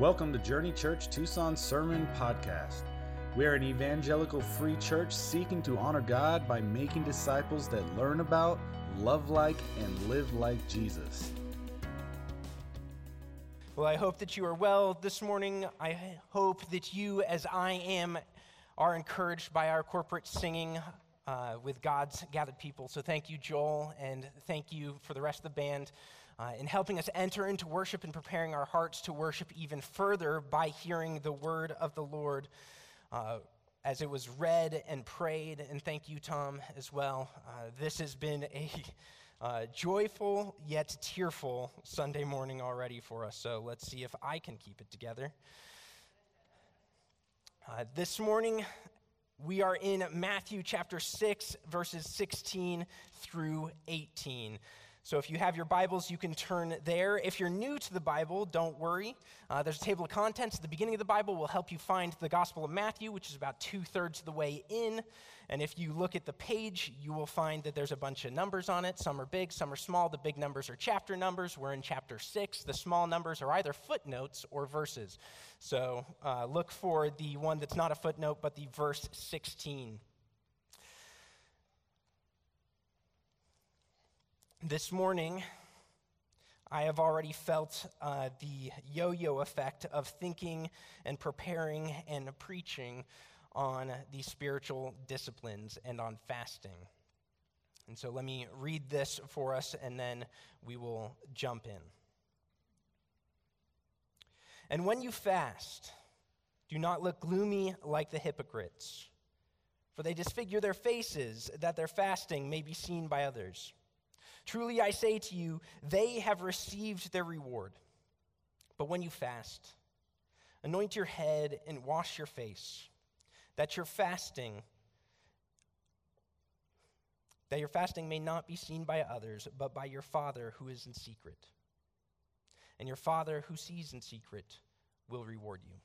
Welcome to Journey Church Tucson Sermon Podcast. We are an evangelical free church seeking to honor God by making disciples that learn about, love like, and live like Jesus. Well, I hope that you are well this morning. I hope that you, as I am, are encouraged by our corporate singing uh, with God's gathered people. So thank you, Joel, and thank you for the rest of the band uh, in helping us enter into worship and preparing our hearts to worship even further by hearing the word of the Lord uh, as it was read and prayed. And thank you, Tom, as well. Uh, this has been a uh, joyful yet tearful Sunday morning already for us. So let's see if I can keep it together. Uh, this morning, we are in Matthew chapter 6, verses 16 through 18. So if you have your Bibles, you can turn there. If you're new to the Bible, don't worry. Uh, there's a table of contents at the beginning of the Bible will help you find the Gospel of Matthew, which is about two thirds of the way in. And if you look at the page, you will find that there's a bunch of numbers on it. Some are big, some are small. The big numbers are chapter numbers. We're in chapter six. The small numbers are either footnotes or verses. So uh, look for the one that's not a footnote, but the verse 16. This morning, I have already felt uh, the yo yo effect of thinking and preparing and preaching on the spiritual disciplines and on fasting. And so let me read this for us and then we will jump in. And when you fast, do not look gloomy like the hypocrites, for they disfigure their faces that their fasting may be seen by others. Truly I say to you, they have received their reward. But when you fast, anoint your head and wash your face, that your fasting that your fasting may not be seen by others, but by your Father who is in secret. And your Father who sees in secret will reward you.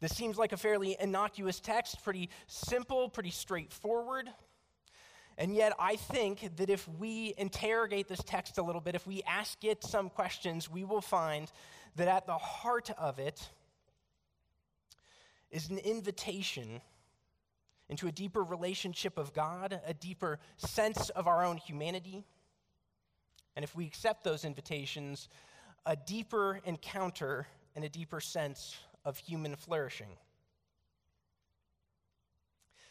This seems like a fairly innocuous text, pretty simple, pretty straightforward. And yet, I think that if we interrogate this text a little bit, if we ask it some questions, we will find that at the heart of it is an invitation into a deeper relationship of God, a deeper sense of our own humanity. And if we accept those invitations, a deeper encounter and a deeper sense of human flourishing.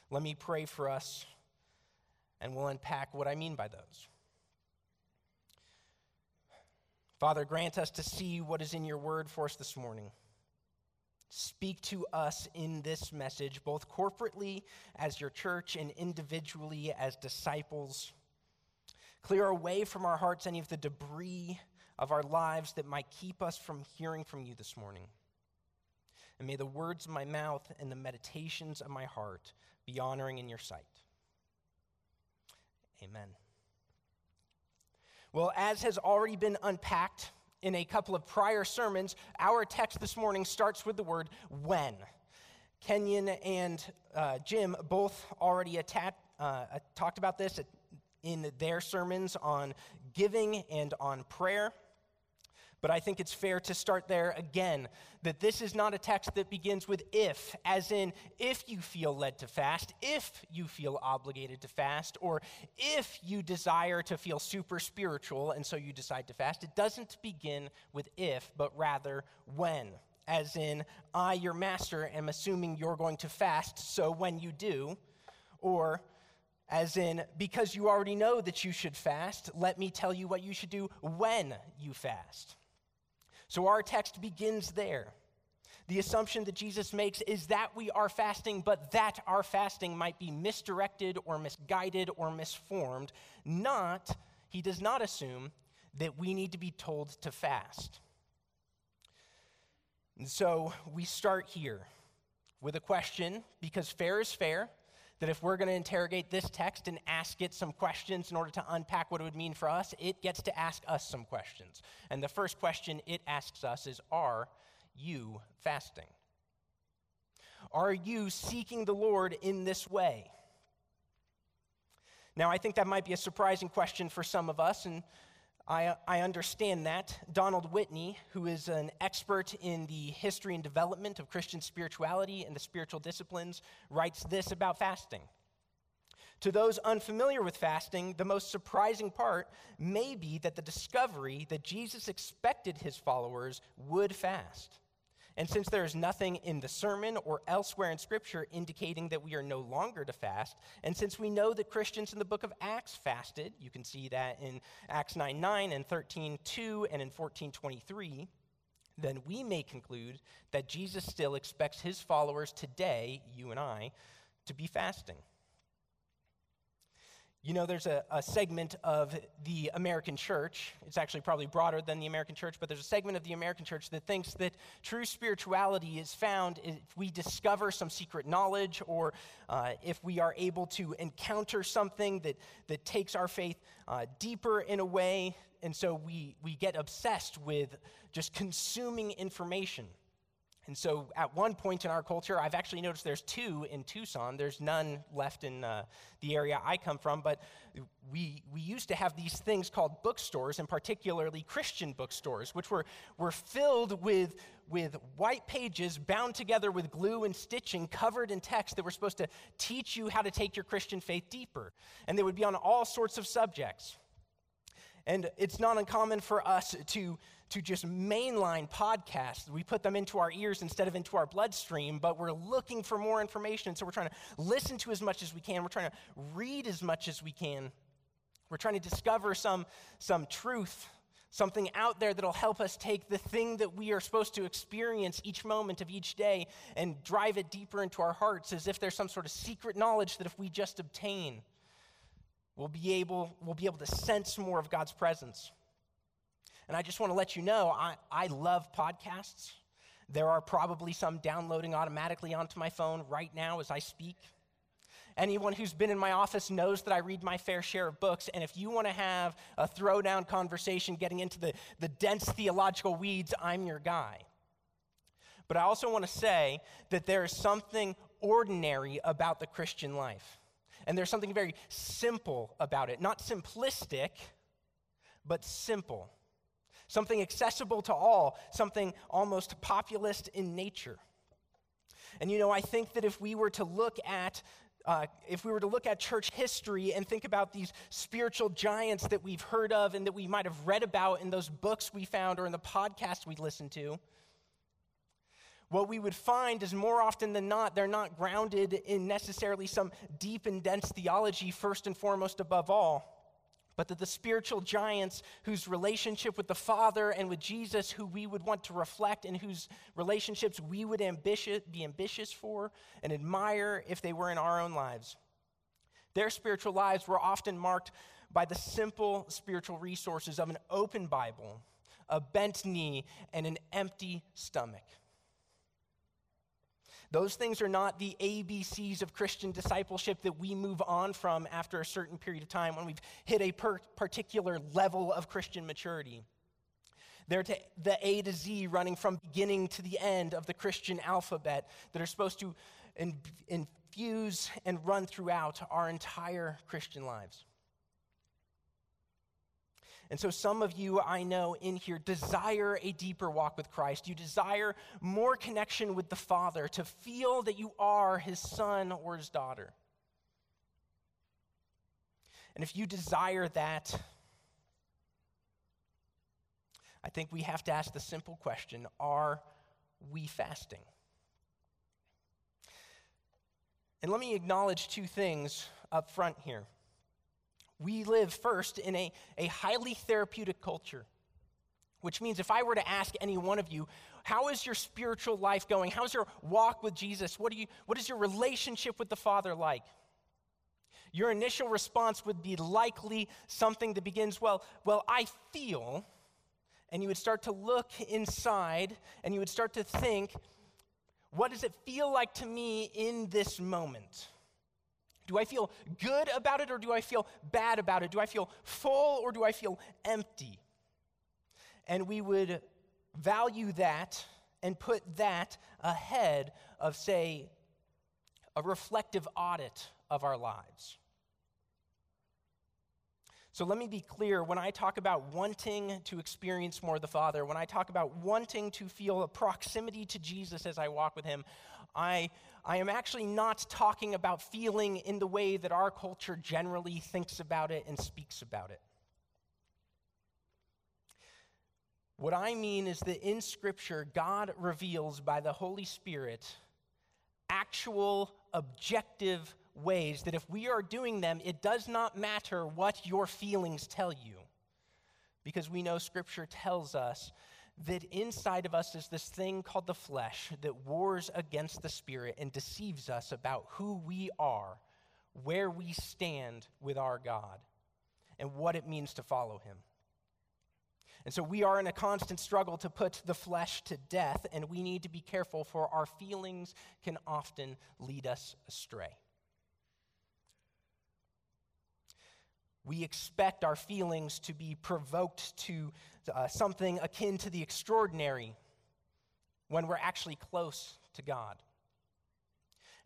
Let me pray for us and we'll unpack what I mean by those. Father, grant us to see what is in your word for us this morning. Speak to us in this message, both corporately as your church and individually as disciples. Clear away from our hearts any of the debris of our lives that might keep us from hearing from you this morning. And may the words of my mouth and the meditations of my heart be honoring in your sight. Amen. Well, as has already been unpacked in a couple of prior sermons, our text this morning starts with the word when. Kenyon and uh, Jim both already attacked, uh, talked about this in their sermons on giving and on prayer. But I think it's fair to start there again that this is not a text that begins with if, as in if you feel led to fast, if you feel obligated to fast, or if you desire to feel super spiritual and so you decide to fast. It doesn't begin with if, but rather when. As in, I, your master, am assuming you're going to fast, so when you do, or as in, because you already know that you should fast, let me tell you what you should do when you fast. So our text begins there. The assumption that Jesus makes is that we are fasting, but that our fasting might be misdirected or misguided or misformed. Not, he does not assume that we need to be told to fast. And so we start here with a question because fair is fair that if we're going to interrogate this text and ask it some questions in order to unpack what it would mean for us, it gets to ask us some questions. And the first question it asks us is Are you fasting? Are you seeking the Lord in this way? Now, I think that might be a surprising question for some of us, and I, I understand that. Donald Whitney, who is an expert in the history and development of Christian spirituality and the spiritual disciplines, writes this about fasting. To those unfamiliar with fasting, the most surprising part may be that the discovery that Jesus expected his followers would fast. And since there is nothing in the sermon or elsewhere in Scripture indicating that we are no longer to fast, and since we know that Christians in the book of Acts fasted, you can see that in Acts 9 9 and 13 2 and in 14 23, then we may conclude that Jesus still expects his followers today, you and I, to be fasting. You know, there's a, a, segment of the American church, it's actually probably broader than the American church, but there's a segment of the American church that thinks that true spirituality is found if we discover some secret knowledge or uh, if we are able to encounter something that, that takes our faith uh, deeper in a way. And so we, we get obsessed with just consuming information. And so, at one point in our culture, I've actually noticed there's two in Tucson. There's none left in uh, the area I come from, but we, we used to have these things called bookstores, and particularly Christian bookstores, which were, were filled with, with white pages bound together with glue and stitching, covered in text that were supposed to teach you how to take your Christian faith deeper. And they would be on all sorts of subjects. And it's not uncommon for us to to just mainline podcasts. We put them into our ears instead of into our bloodstream, but we're looking for more information. So we're trying to listen to as much as we can. We're trying to read as much as we can. We're trying to discover some, some truth, something out there that'll help us take the thing that we are supposed to experience each moment of each day and drive it deeper into our hearts as if there's some sort of secret knowledge that if we just obtain, we'll be able, we'll be able to sense more of God's presence. And I just want to let you know I, I love podcasts. There are probably some downloading automatically onto my phone right now as I speak. Anyone who's been in my office knows that I read my fair share of books. And if you want to have a throwdown conversation getting into the, the dense theological weeds, I'm your guy. But I also want to say that there is something ordinary about the Christian life. And there's something very simple about it. Not simplistic, but simple something accessible to all, something almost populist in nature. And you know, I think that if we were to look at uh, if we were to look at church history and think about these spiritual giants that we've heard of and that we might have read about in those books we found or in the podcast we listened to, what we would find is more often than not, they're not grounded in necessarily some deep and dense theology, first and foremost above all but that the spiritual giants whose relationship with the Father and with Jesus, who we would want to reflect and whose relationships we would ambitious, be ambitious for and admire if they were in our own lives. Their spiritual lives were often marked by the simple spiritual resources of an open Bible, a bent knee, and an empty stomach. Those things are not the ABCs of Christian discipleship that we move on from after a certain period of time when we've hit a per- particular level of Christian maturity. They're to the A to Z running from beginning to the end of the Christian alphabet that are supposed to in- infuse and run throughout our entire Christian lives. And so, some of you I know in here desire a deeper walk with Christ. You desire more connection with the Father, to feel that you are his son or his daughter. And if you desire that, I think we have to ask the simple question are we fasting? And let me acknowledge two things up front here. We live first in a, a highly therapeutic culture, which means if I were to ask any one of you, how is your spiritual life going? How's your walk with Jesus? What, do you, what is your relationship with the Father like? Your initial response would be likely something that begins, well, well, I feel, and you would start to look inside and you would start to think, what does it feel like to me in this moment? Do I feel good about it or do I feel bad about it? Do I feel full or do I feel empty? And we would value that and put that ahead of, say, a reflective audit of our lives. So let me be clear when I talk about wanting to experience more of the Father, when I talk about wanting to feel a proximity to Jesus as I walk with Him, I, I am actually not talking about feeling in the way that our culture generally thinks about it and speaks about it. What I mean is that in Scripture, God reveals by the Holy Spirit actual, objective ways that if we are doing them, it does not matter what your feelings tell you. Because we know Scripture tells us that inside of us is this thing called the flesh that wars against the Spirit and deceives us about who we are, where we stand with our God, and what it means to follow Him. And so we are in a constant struggle to put the flesh to death, and we need to be careful, for our feelings can often lead us astray. We expect our feelings to be provoked to uh, something akin to the extraordinary when we're actually close to God.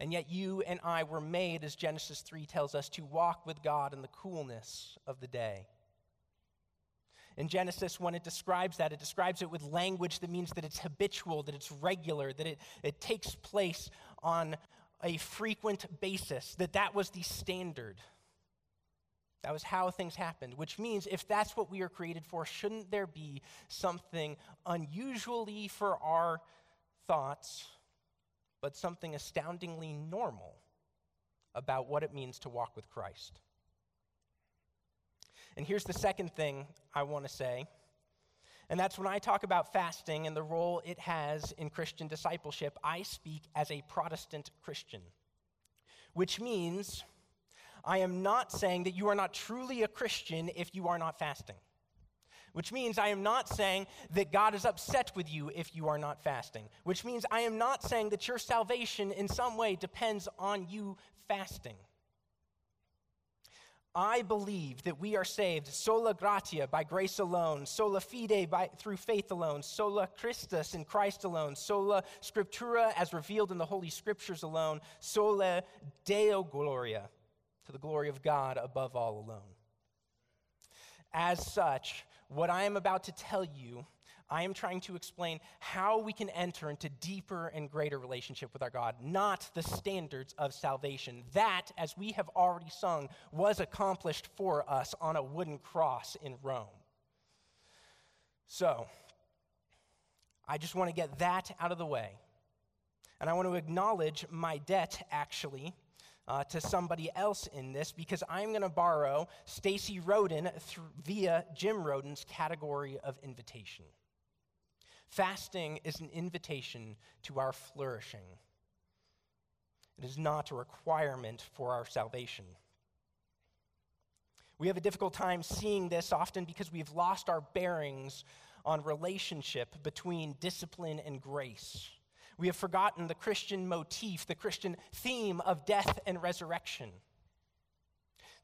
And yet, you and I were made, as Genesis 3 tells us, to walk with God in the coolness of the day. In Genesis, when it describes that, it describes it with language that means that it's habitual, that it's regular, that it, it takes place on a frequent basis, that that was the standard. That was how things happened, which means if that's what we are created for, shouldn't there be something unusually for our thoughts, but something astoundingly normal about what it means to walk with Christ? And here's the second thing I want to say, and that's when I talk about fasting and the role it has in Christian discipleship, I speak as a Protestant Christian, which means I am not saying that you are not truly a Christian if you are not fasting. Which means I am not saying that God is upset with you if you are not fasting. Which means I am not saying that your salvation in some way depends on you fasting. I believe that we are saved sola gratia by grace alone, sola fide by, through faith alone, sola Christus in Christ alone, sola scriptura as revealed in the Holy Scriptures alone, sola Deo gloria to the glory of God above all alone. As such, what I am about to tell you, I am trying to explain how we can enter into deeper and greater relationship with our God, not the standards of salvation. That, as we have already sung, was accomplished for us on a wooden cross in Rome. So, I just want to get that out of the way. And I want to acknowledge my debt, actually, uh, to somebody else in this because I'm going to borrow Stacy Roden th- via Jim Roden's category of invitation. Fasting is an invitation to our flourishing. It is not a requirement for our salvation. We have a difficult time seeing this often because we've lost our bearings on relationship between discipline and grace. We have forgotten the Christian motif, the Christian theme of death and resurrection.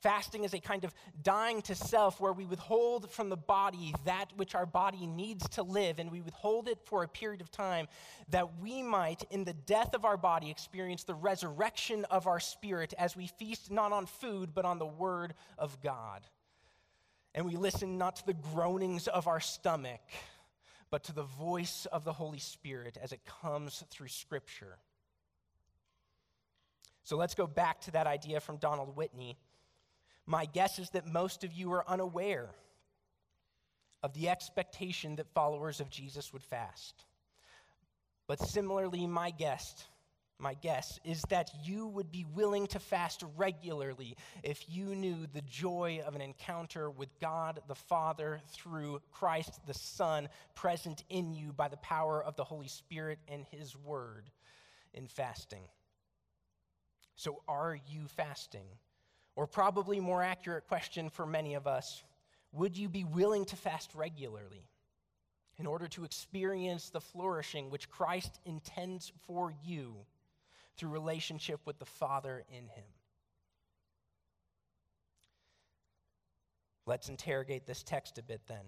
Fasting is a kind of dying to self where we withhold from the body that which our body needs to live, and we withhold it for a period of time that we might, in the death of our body, experience the resurrection of our spirit as we feast not on food, but on the Word of God. And we listen not to the groanings of our stomach but to the voice of the Holy Spirit as it comes through Scripture. So let's go back to that idea from Donald Whitney. My guess is that most of you are unaware of the expectation that followers of Jesus would fast. But similarly, my guest my guess is that you would be willing to fast regularly if you knew the joy of an encounter with God the Father through Christ the Son present in you by the power of the Holy Spirit and His Word in fasting. So, are you fasting? Or, probably more accurate question for many of us would you be willing to fast regularly? in order to experience the flourishing which Christ intends for you through relationship with the Father in Him. Let's interrogate this text a bit then.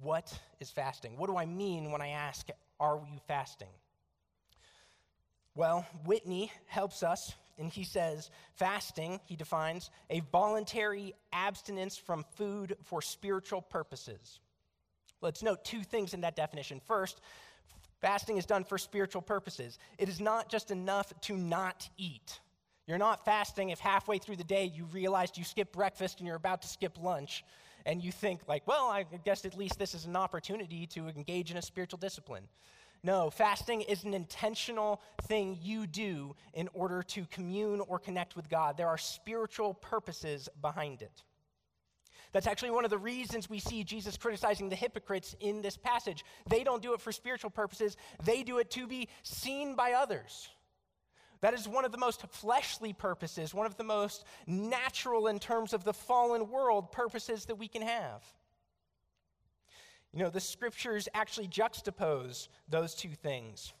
What is fasting? What do I mean when I ask, Are you fasting? Well, Whitney helps us And he says, fasting, he defines, a voluntary abstinence from food for spiritual purposes. Let's note two things in that definition. First, fasting is done for spiritual purposes. It is not just enough to not eat. You're not fasting if halfway through the day you realized you skipped breakfast and you're about to skip lunch and you think like, well, I guess at least this is an opportunity to engage in a spiritual discipline. No, fasting is an intentional thing you do in order to commune or connect with God. There are spiritual purposes behind it. That's actually one of the reasons we see Jesus criticizing the hypocrites in this passage. They don't do it for spiritual purposes, they do it to be seen by others. That is one of the most fleshly purposes, one of the most natural in terms of the fallen world purposes that we can have. You know, the scriptures actually juxtapose those two things.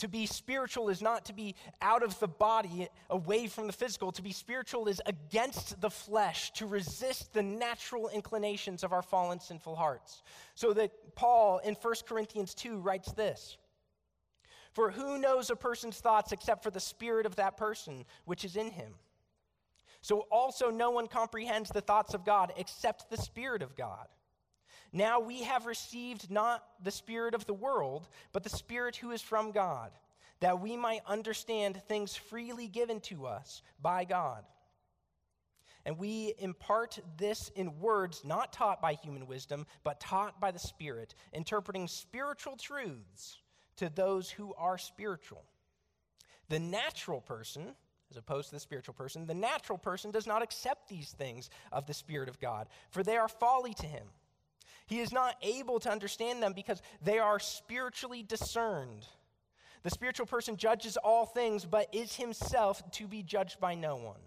To be spiritual is not to be out of the body, away from the physical. To be spiritual is against the flesh, to resist the natural inclinations of our fallen, sinful hearts. So that Paul in 1 Corinthians 2 writes this For who knows a person's thoughts except for the spirit of that person which is in him? So also no one comprehends the thoughts of God except the Spirit of God. Now we have received not the Spirit of the world, but the Spirit who is from God, that we might understand things freely given to us by God. And we impart this in words not taught by human wisdom, but taught by the Spirit, interpreting spiritual truths to those who are spiritual. The natural person, as opposed to the spiritual person, the natural person does not accept these things of the Spirit of God, for they are folly to him he is not able to understand them because they are spiritually discerned. The spiritual person judges all things, but is himself to be judged by no one.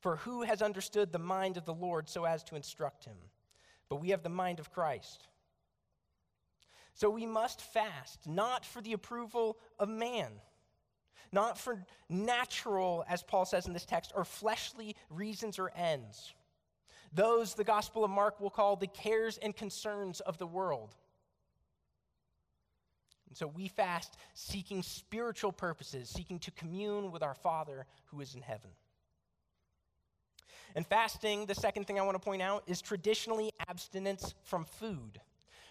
For who has understood the mind of the Lord so as to instruct him? But we have the mind of Christ. So we must fast, not for the approval of man, not for natural, as Paul says in this text, or fleshly reasons or ends those the Gospel of Mark will call the cares and concerns of the world. And so we fast seeking spiritual purposes, seeking to commune with our Father who is in heaven. And fasting, the second thing I want to point out, is traditionally abstinence from food.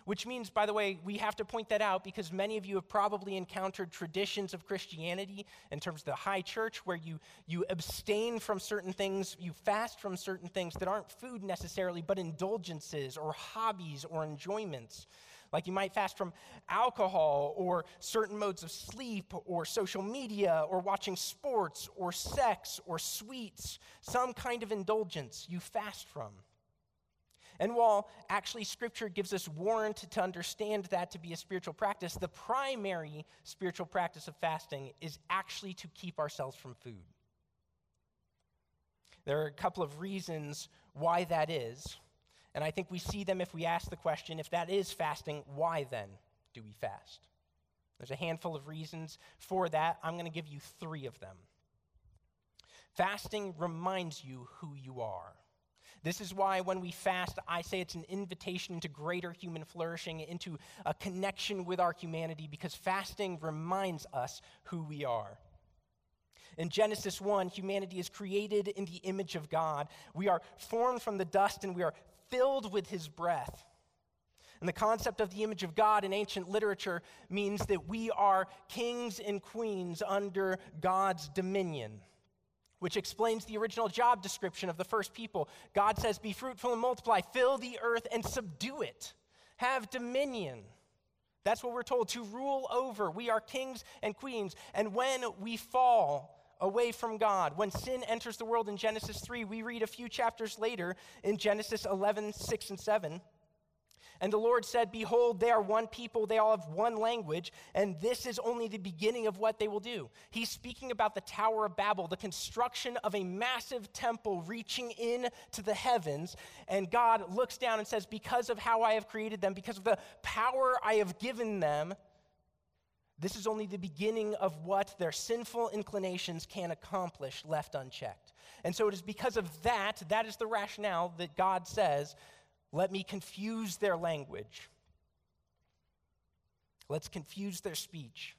Which means, by the way, we have to point that out because many of you have probably encountered traditions of Christianity in terms of the high church where you, you abstain from certain things, you fast from certain things that aren't food necessarily, but indulgences or hobbies or enjoyments. Like you might fast from alcohol or certain modes of sleep or social media or watching sports or sex or sweets, some kind of indulgence you fast from. And while actually Scripture gives us warrant to understand that to be a spiritual practice, the primary spiritual practice of fasting is actually to keep ourselves from food. There are a couple of reasons why that is. And I think we see them if we ask the question if that is fasting, why then do we fast? There's a handful of reasons for that. I'm going to give you three of them. Fasting reminds you who you are. This is why when we fast, I say it's an invitation into greater human flourishing, into a connection with our humanity, because fasting reminds us who we are. In Genesis 1, humanity is created in the image of God. We are formed from the dust and we are filled with his breath. And the concept of the image of God in ancient literature means that we are kings and queens under God's dominion which explains the original job description of the first people. God says, Be fruitful and multiply, fill the earth and subdue it, have dominion. That's what we're told to rule over. We are kings and queens. And when we fall away from God, when sin enters the world in Genesis 3, we read a few chapters later in Genesis 11, 6 and 7 and the Lord said, Behold, they are one people, they all have one language, and this is only the beginning of what they will do. He's speaking about the Tower of Babel, the construction of a massive temple reaching in to the heavens. And God looks down and says, Because of how I have created them, because of the power I have given them, this is only the beginning of what their sinful inclinations can accomplish left unchecked. And so it is because of that, that is the rationale that God says, let me confuse their language. Let's confuse their speech.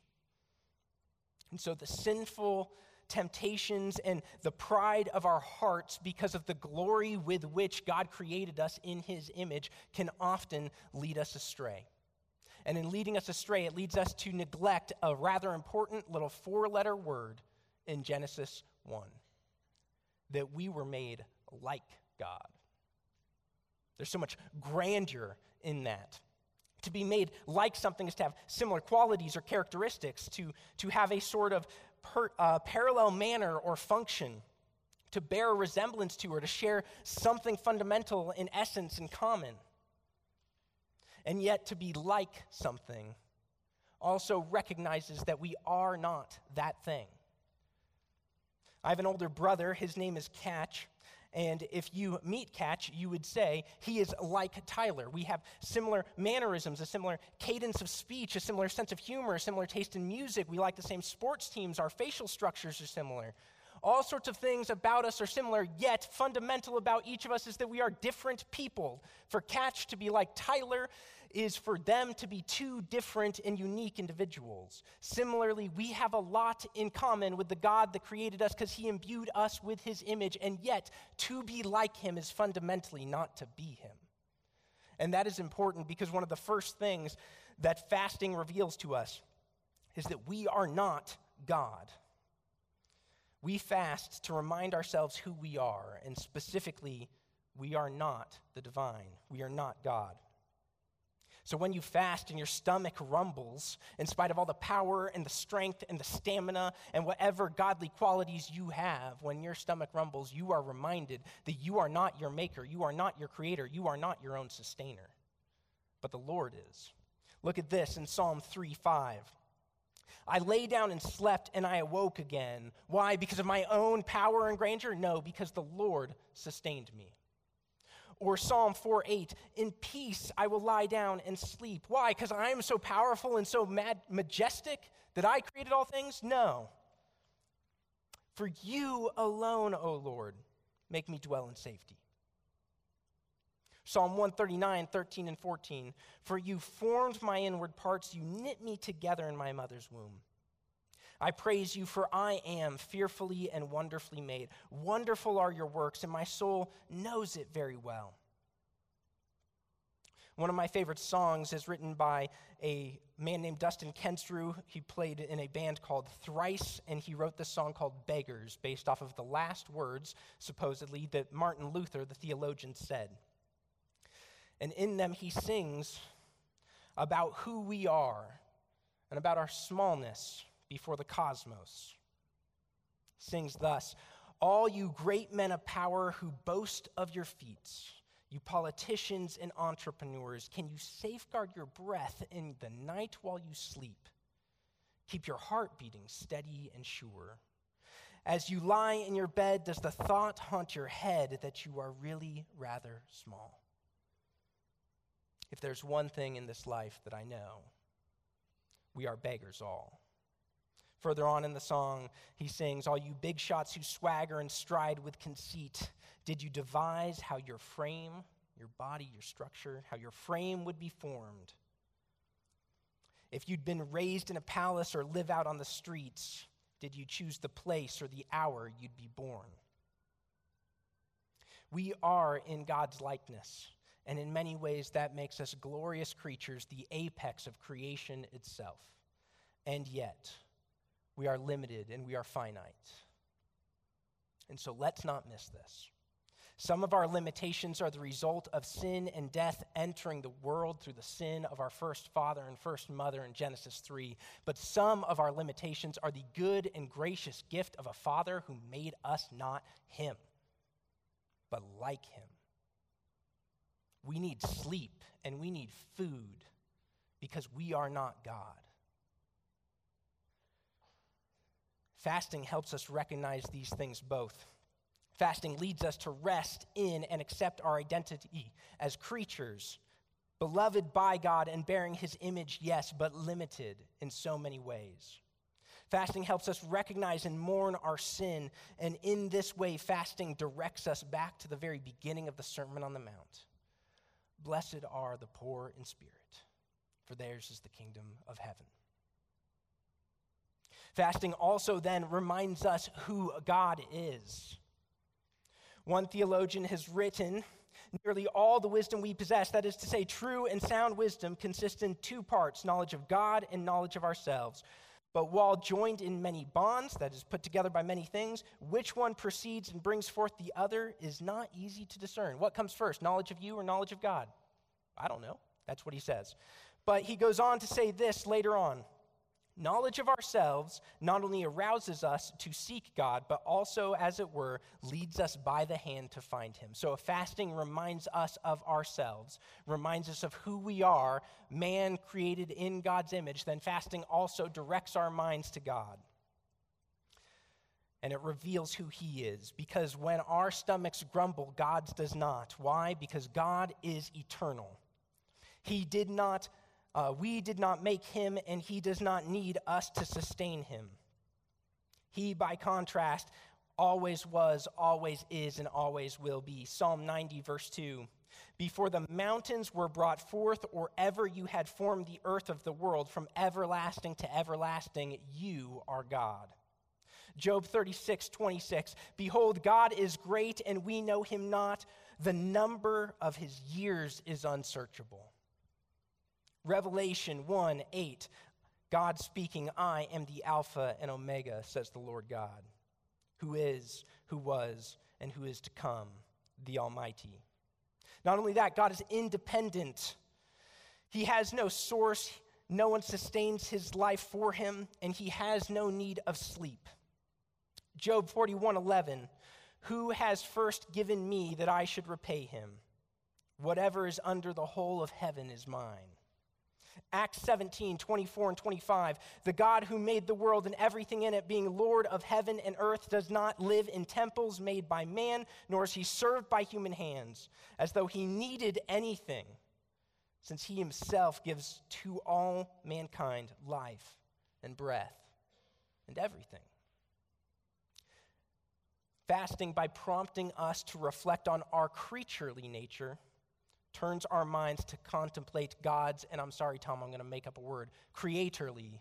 And so the sinful temptations and the pride of our hearts because of the glory with which God created us in his image can often lead us astray. And in leading us astray, it leads us to neglect a rather important little four letter word in Genesis 1 that we were made like God. There's so much grandeur in that. To be made like something is to have similar qualities or characteristics, to, to have a sort of per, uh, parallel manner or function, to bear a resemblance to, or to share something fundamental in essence in common. And yet, to be like something also recognizes that we are not that thing. I have an older brother, his name is Catch. And if you meet Catch, you would say he is like Tyler. We have similar mannerisms, a similar cadence of speech, a similar sense of humor, a similar taste in music. We like the same sports teams. Our facial structures are similar. All sorts of things about us are similar, yet fundamental about each of us is that we are different people. For Catch to be like Tyler is for them to be two different and unique individuals. Similarly, we have a lot in common with the God that created us because he imbued us with his image, and yet to be like him is fundamentally not to be him. And that is important because one of the first things that fasting reveals to us is that we are not God. We fast to remind ourselves who we are, and specifically, we are not the divine. We are not God. So when you fast and your stomach rumbles, in spite of all the power and the strength and the stamina and whatever godly qualities you have, when your stomach rumbles, you are reminded that you are not your maker, you are not your creator, you are not your own sustainer, but the Lord is. Look at this in Psalm 3 5. I lay down and slept, and I awoke again. Why? Because of my own power and grandeur? No, because the Lord sustained me. Or Psalm 4 8, in peace I will lie down and sleep. Why? Because I am so powerful and so mad, majestic that I created all things? No. For you alone, O Lord, make me dwell in safety. Psalm 139, 13 and 14. For you formed my inward parts, you knit me together in my mother's womb. I praise you, for I am fearfully and wonderfully made. Wonderful are your works, and my soul knows it very well. One of my favorite songs is written by a man named Dustin Kensrue. He played in a band called Thrice, and he wrote this song called Beggars, based off of the last words, supposedly, that Martin Luther, the theologian, said. And in them, he sings about who we are and about our smallness before the cosmos. Sings thus All you great men of power who boast of your feats, you politicians and entrepreneurs, can you safeguard your breath in the night while you sleep? Keep your heart beating steady and sure. As you lie in your bed, does the thought haunt your head that you are really rather small? If there's one thing in this life that I know, we are beggars all. Further on in the song, he sings, All you big shots who swagger and stride with conceit, did you devise how your frame, your body, your structure, how your frame would be formed? If you'd been raised in a palace or live out on the streets, did you choose the place or the hour you'd be born? We are in God's likeness. And in many ways, that makes us glorious creatures, the apex of creation itself. And yet, we are limited and we are finite. And so let's not miss this. Some of our limitations are the result of sin and death entering the world through the sin of our first father and first mother in Genesis 3. But some of our limitations are the good and gracious gift of a father who made us not him, but like him. We need sleep and we need food because we are not God. Fasting helps us recognize these things both. Fasting leads us to rest in and accept our identity as creatures, beloved by God and bearing his image, yes, but limited in so many ways. Fasting helps us recognize and mourn our sin, and in this way, fasting directs us back to the very beginning of the Sermon on the Mount. Blessed are the poor in spirit, for theirs is the kingdom of heaven. Fasting also then reminds us who God is. One theologian has written nearly all the wisdom we possess, that is to say, true and sound wisdom, consists in two parts knowledge of God and knowledge of ourselves. But while joined in many bonds, that is, put together by many things, which one precedes and brings forth the other is not easy to discern. What comes first, knowledge of you or knowledge of God? I don't know. That's what he says. But he goes on to say this later on Knowledge of ourselves not only arouses us to seek God, but also, as it were, leads us by the hand to find Him. So, fasting reminds us of ourselves, reminds us of who we are, man created in God's image. Then, fasting also directs our minds to God. And it reveals who He is. Because when our stomachs grumble, God's does not. Why? Because God is eternal. He did not uh, we did not make him, and he does not need us to sustain him. He, by contrast, always was, always is, and always will be. Psalm 90, verse 2. Before the mountains were brought forth, or ever you had formed the earth of the world, from everlasting to everlasting, you are God. Job 36, 26. Behold, God is great, and we know him not. The number of his years is unsearchable. Revelation 1 8, God speaking, I am the Alpha and Omega, says the Lord God, who is, who was, and who is to come, the Almighty. Not only that, God is independent. He has no source, no one sustains his life for him, and he has no need of sleep. Job 41 11, who has first given me that I should repay him? Whatever is under the whole of heaven is mine. Acts 17, 24 and 25. The God who made the world and everything in it, being Lord of heaven and earth, does not live in temples made by man, nor is he served by human hands, as though he needed anything, since he himself gives to all mankind life and breath and everything. Fasting, by prompting us to reflect on our creaturely nature, turns our minds to contemplate God's, and I'm sorry, Tom, I'm going to make up a word, creatorly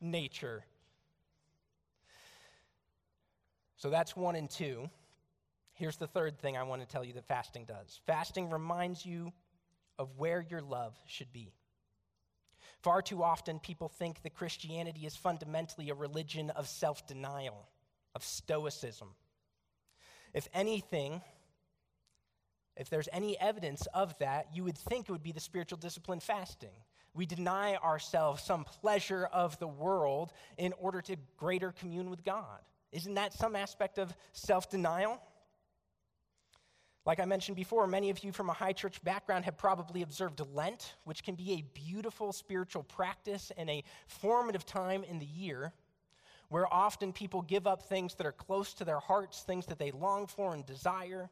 nature. So that's one and two. Here's the third thing I want to tell you that fasting does fasting reminds you of where your love should be. Far too often, people think that Christianity is fundamentally a religion of self denial, of stoicism. If anything, if there's any evidence of that, you would think it would be the spiritual discipline fasting. We deny ourselves some pleasure of the world in order to greater commune with God. Isn't that some aspect of self denial? Like I mentioned before, many of you from a high church background have probably observed Lent, which can be a beautiful spiritual practice and a formative time in the year where often people give up things that are close to their hearts, things that they long for and desire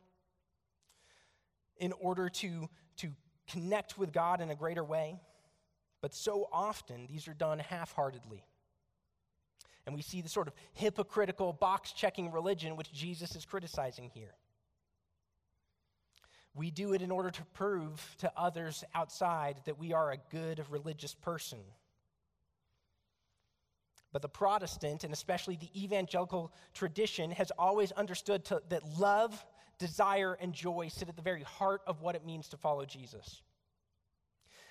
in order to, to connect with God in a greater way. But so often, these are done half heartedly. And we see the sort of hypocritical box checking religion which Jesus is criticizing here. We do it in order to prove to others outside that we are a good religious person. But the Protestant, and especially the evangelical tradition, has always understood to, that love desire, and joy sit at the very heart of what it means to follow Jesus.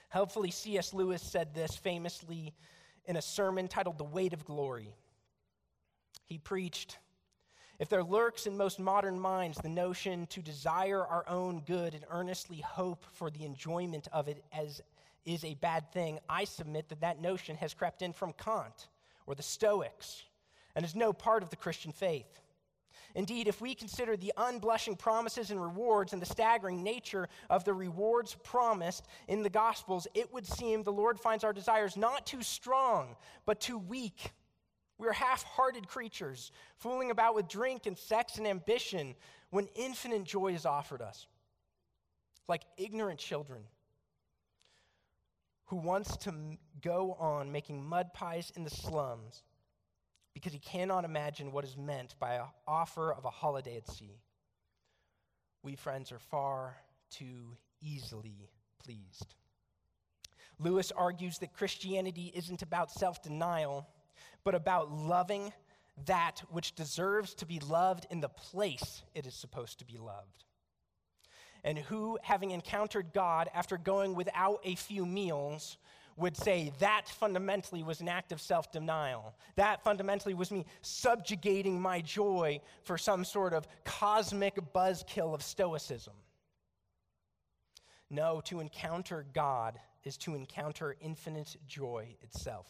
Helpfully, C.S. Lewis said this famously in a sermon titled The Weight of Glory. He preached, If there lurks in most modern minds the notion to desire our own good and earnestly hope for the enjoyment of it as is a bad thing, I submit that that notion has crept in from Kant or the Stoics and is no part of the Christian faith. Indeed, if we consider the unblushing promises and rewards and the staggering nature of the rewards promised in the Gospels, it would seem the Lord finds our desires not too strong, but too weak. We're half hearted creatures, fooling about with drink and sex and ambition when infinite joy is offered us. Like ignorant children who wants to go on making mud pies in the slums because he cannot imagine what is meant by an offer of a holiday at sea. We, friends, are far too easily pleased. Lewis argues that Christianity isn't about self denial, but about loving that which deserves to be loved in the place it is supposed to be loved. And who, having encountered God after going without a few meals, would say that fundamentally was an act of self denial. That fundamentally was me subjugating my joy for some sort of cosmic buzzkill of Stoicism. No, to encounter God is to encounter infinite joy itself.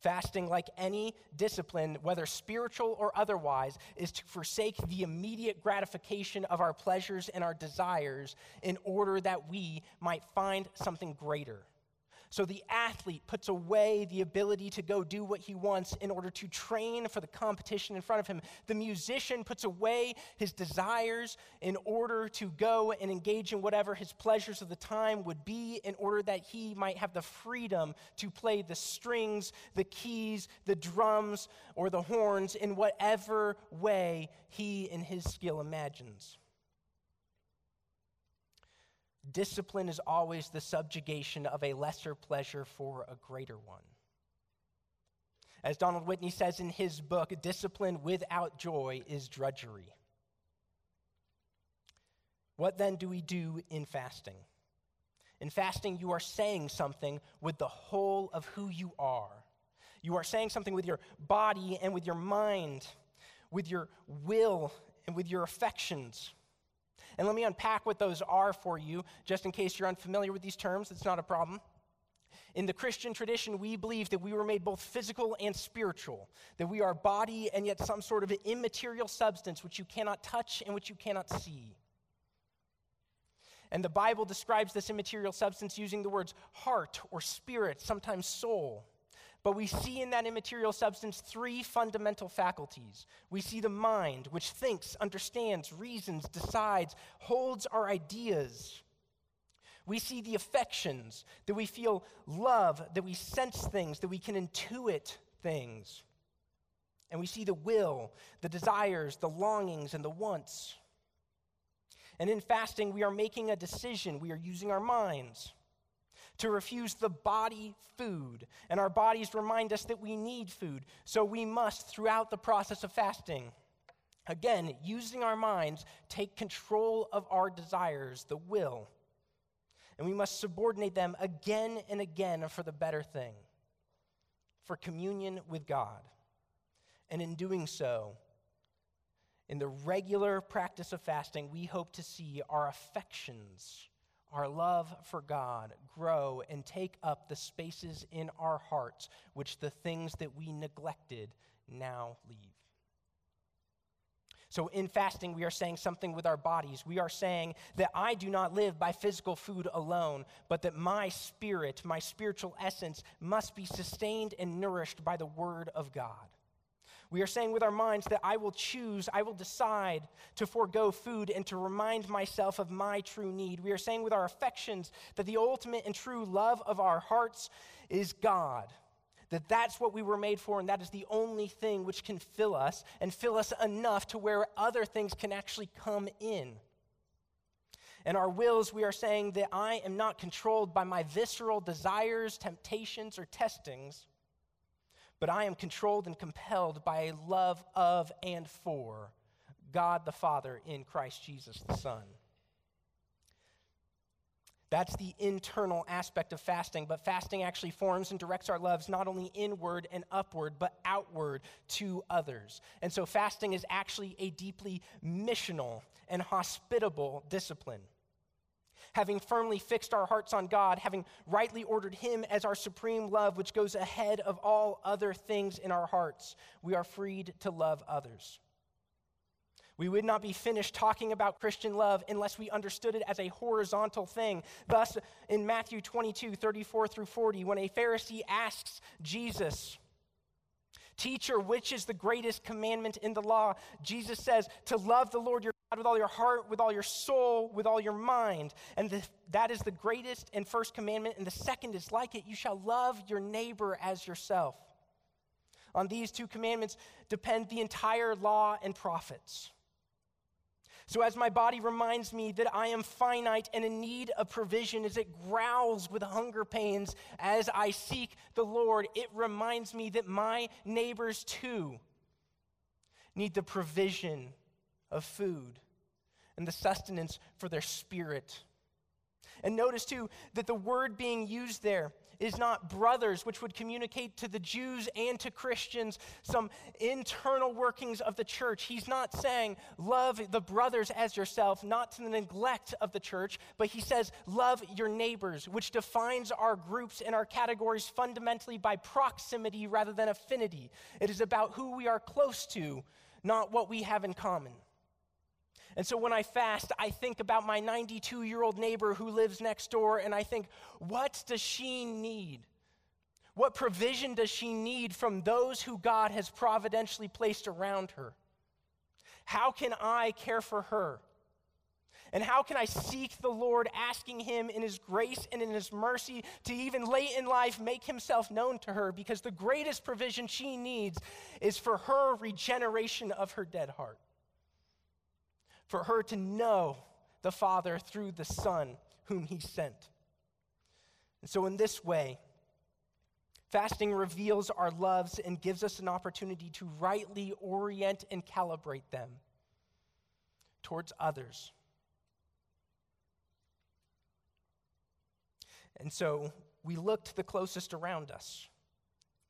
Fasting, like any discipline, whether spiritual or otherwise, is to forsake the immediate gratification of our pleasures and our desires in order that we might find something greater. So the athlete puts away the ability to go do what he wants in order to train for the competition in front of him. The musician puts away his desires in order to go and engage in whatever his pleasures of the time would be in order that he might have the freedom to play the strings, the keys, the drums, or the horns in whatever way he in his skill imagines. Discipline is always the subjugation of a lesser pleasure for a greater one. As Donald Whitney says in his book, discipline without joy is drudgery. What then do we do in fasting? In fasting, you are saying something with the whole of who you are. You are saying something with your body and with your mind, with your will and with your affections. And let me unpack what those are for you, just in case you're unfamiliar with these terms. It's not a problem. In the Christian tradition, we believe that we were made both physical and spiritual, that we are body and yet some sort of immaterial substance which you cannot touch and which you cannot see. And the Bible describes this immaterial substance using the words heart or spirit, sometimes soul. But we see in that immaterial substance three fundamental faculties. We see the mind, which thinks, understands, reasons, decides, holds our ideas. We see the affections, that we feel love, that we sense things, that we can intuit things. And we see the will, the desires, the longings, and the wants. And in fasting, we are making a decision. We are using our minds to refuse the body food. And our bodies remind us that we need food. So we must, throughout the process of fasting, again, using our minds, take control of our desires, the will. And we must subordinate them again and again for the better thing, for communion with God. And in doing so, in the regular practice of fasting, we hope to see our affections our love for God grow and take up the spaces in our hearts which the things that we neglected now leave. So, in fasting, we are saying something with our bodies. We are saying that I do not live by physical food alone, but that my spirit, my spiritual essence, must be sustained and nourished by the Word of God. We are saying with our minds that I will choose, I will decide to forego food and to remind myself of my true need. We are saying with our affections that the ultimate and true love of our hearts is God. That that's what we were made for, and that is the only thing which can fill us and fill us enough to where other things can actually come in. And our wills, we are saying that I am not controlled by my visceral desires, temptations, or testings, but I am controlled and compelled by a love of and for God the Father in Christ Jesus the Son. That's the internal aspect of fasting, but fasting actually forms and directs our loves not only inward and upward, but outward to others. And so fasting is actually a deeply missional and hospitable discipline having firmly fixed our hearts on God, having rightly ordered Him as our supreme love, which goes ahead of all other things in our hearts, we are freed to love others. We would not be finished talking about Christian love unless we understood it as a horizontal thing. Thus, in Matthew 22, 34 through 40, when a Pharisee asks Jesus, Teacher, which is the greatest commandment in the law? Jesus says, To love the Lord your with all your heart, with all your soul, with all your mind. And the, that is the greatest and first commandment. And the second is like it you shall love your neighbor as yourself. On these two commandments depend the entire law and prophets. So, as my body reminds me that I am finite and in need of provision, as it growls with hunger pains as I seek the Lord, it reminds me that my neighbors too need the provision of food and the sustenance for their spirit. And notice too that the word being used there is not brothers, which would communicate to the Jews and to Christians some internal workings of the church. He's not saying love the brothers as yourself, not to the neglect of the church, but he says love your neighbors, which defines our groups and our categories fundamentally by proximity rather than affinity. It is about who we are close to, not what we have in common. And so when I fast, I think about my 92 year old neighbor who lives next door, and I think, what does she need? What provision does she need from those who God has providentially placed around her? How can I care for her? And how can I seek the Lord, asking Him in His grace and in His mercy to even late in life make Himself known to her? Because the greatest provision she needs is for her regeneration of her dead heart for her to know the Father through the Son whom He sent. And so, in this way, fasting reveals our loves and gives us an opportunity to rightly orient and calibrate them towards others. And so, we look to the closest around us.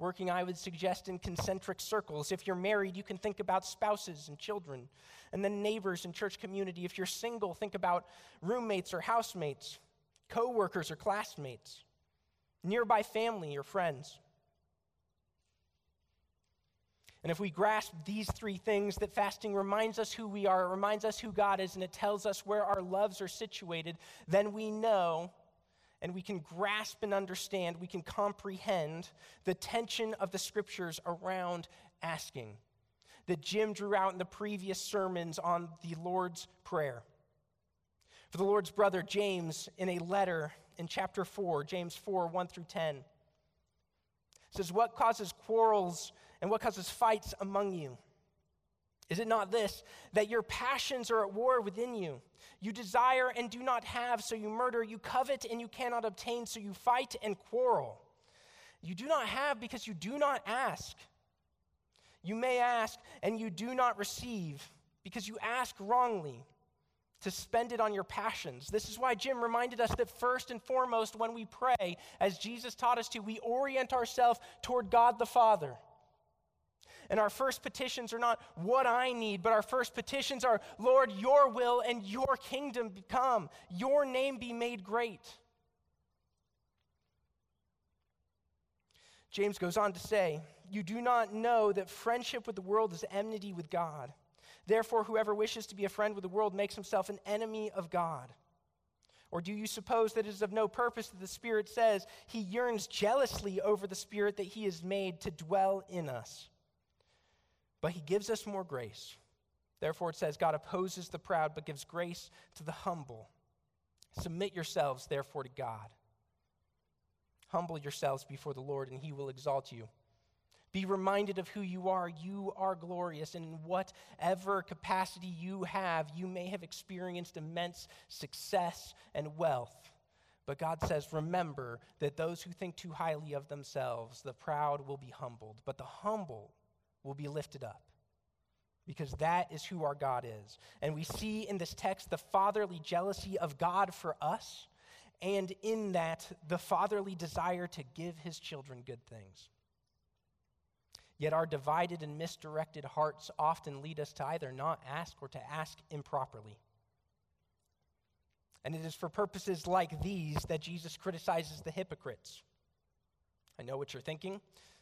Working, I would suggest, in concentric circles. If you're married, you can think about spouses and children, and then neighbors and church community. If you're single, think about roommates or housemates, coworkers or classmates, nearby family or friends. And if we grasp these three things, that fasting reminds us who we are, it reminds us who God is, and it tells us where our loves are situated, then we know and we can grasp and understand, we can comprehend the tension of the scriptures around asking that Jim drew out in the previous sermons on the Lord's Prayer. For the Lord's brother James, in a letter in chapter 4, James 4 1 through 10, says, What causes quarrels and what causes fights among you? Is it not this, that your passions are at war within you? You desire and do not have, so you murder. You covet and you cannot obtain, so you fight and quarrel. You do not have because you do not ask. You may ask and you do not receive because you ask wrongly to spend it on your passions. This is why Jim reminded us that first and foremost, when we pray, as Jesus taught us to, we orient ourselves toward God the Father. And our first petitions are not what I need, but our first petitions are, Lord, your will and your kingdom come, your name be made great. James goes on to say, You do not know that friendship with the world is enmity with God. Therefore, whoever wishes to be a friend with the world makes himself an enemy of God. Or do you suppose that it is of no purpose that the Spirit says he yearns jealously over the Spirit that he has made to dwell in us? But he gives us more grace. Therefore, it says, God opposes the proud, but gives grace to the humble. Submit yourselves, therefore, to God. Humble yourselves before the Lord, and he will exalt you. Be reminded of who you are. You are glorious, and in whatever capacity you have, you may have experienced immense success and wealth. But God says, Remember that those who think too highly of themselves, the proud will be humbled, but the humble will be lifted up because that is who our God is. And we see in this text the fatherly jealousy of God for us, and in that, the fatherly desire to give his children good things. Yet our divided and misdirected hearts often lead us to either not ask or to ask improperly. And it is for purposes like these that Jesus criticizes the hypocrites. I know what you're thinking.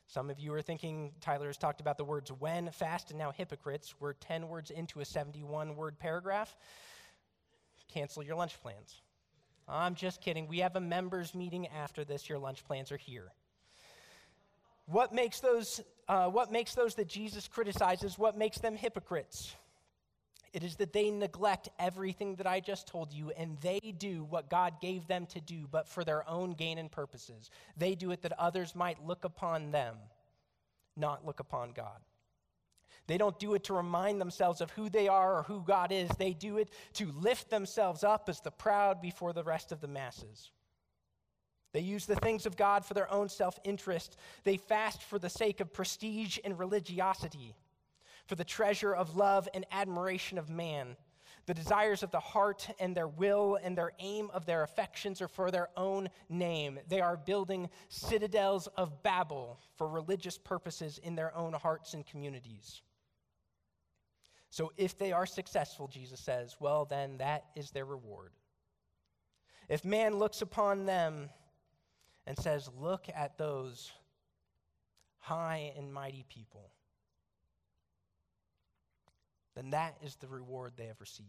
Some of you are thinking Tyler has talked about the words when, fast, and now hypocrites. We're 10 words into a 71 word paragraph. Cancel your lunch plans. I'm just kidding. We have a members meeting after this. Your lunch plans are here. What makes those, uh, what makes those that Jesus criticizes, what makes them hypocrites? It is that they neglect everything that I just told you, and they do what God gave them to do, but for their own gain and purposes. They do it that others might look upon them, not look upon God. They don't do it to remind themselves of who they are or who God is. They do it to lift themselves up as the proud before the rest of the masses. They use the things of God for their own self interest. They fast for the sake of prestige and religiosity, for the treasure of love and admiration of man. The desires of the heart and their will and their aim of their affections are for their own name. They are building citadels of Babel for religious purposes in their own hearts and communities. So if they are successful, Jesus says, well, then that is their reward. If man looks upon them and says, Look at those high and mighty people, then that is the reward they have received.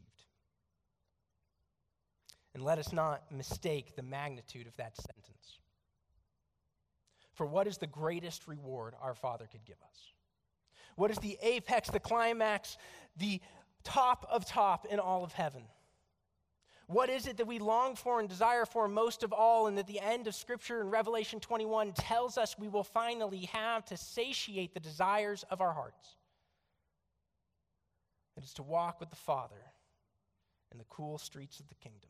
And let us not mistake the magnitude of that sentence. For what is the greatest reward our Father could give us? What is the apex, the climax, the top of top in all of heaven? What is it that we long for and desire for most of all, and that the end of Scripture in Revelation 21 tells us we will finally have to satiate the desires of our hearts? It is to walk with the Father in the cool streets of the kingdom.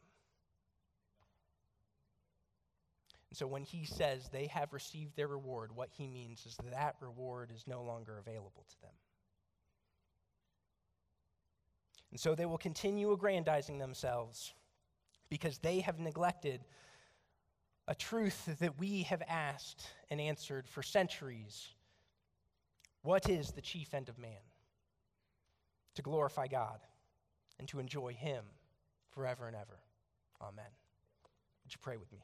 And so when he says they have received their reward, what he means is that that reward is no longer available to them. And so they will continue aggrandizing themselves because they have neglected a truth that we have asked and answered for centuries. What is the chief end of man? To glorify God and to enjoy Him forever and ever. Amen. Would you pray with me?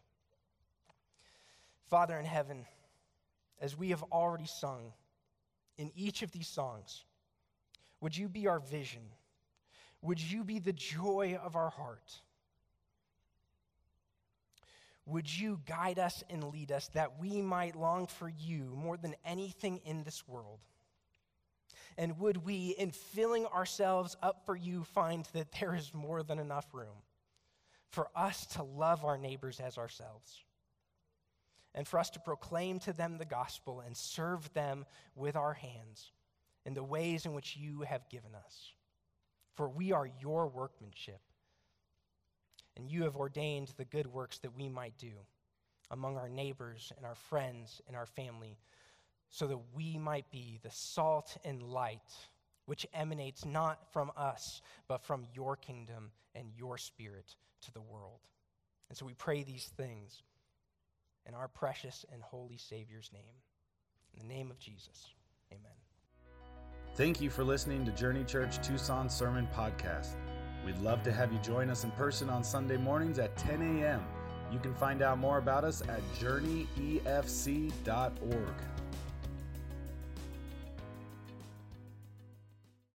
Father in heaven, as we have already sung in each of these songs, would you be our vision? Would you be the joy of our heart? Would you guide us and lead us that we might long for you more than anything in this world? And would we, in filling ourselves up for you, find that there is more than enough room for us to love our neighbors as ourselves? and for us to proclaim to them the gospel and serve them with our hands in the ways in which you have given us. For we are your workmanship, and you have ordained the good works that we might do among our neighbors and our friends and our family, so that we might be the salt and light which emanates not from us, but from your kingdom and your spirit to the world. And so we pray these things in our precious and holy Savior's name. In the name of Jesus, amen. Thank you for listening to Journey Church Tucson Sermon Podcast. We'd love to have you join us in person on Sunday mornings at 10 a.m. You can find out more about us at journeyefc.org.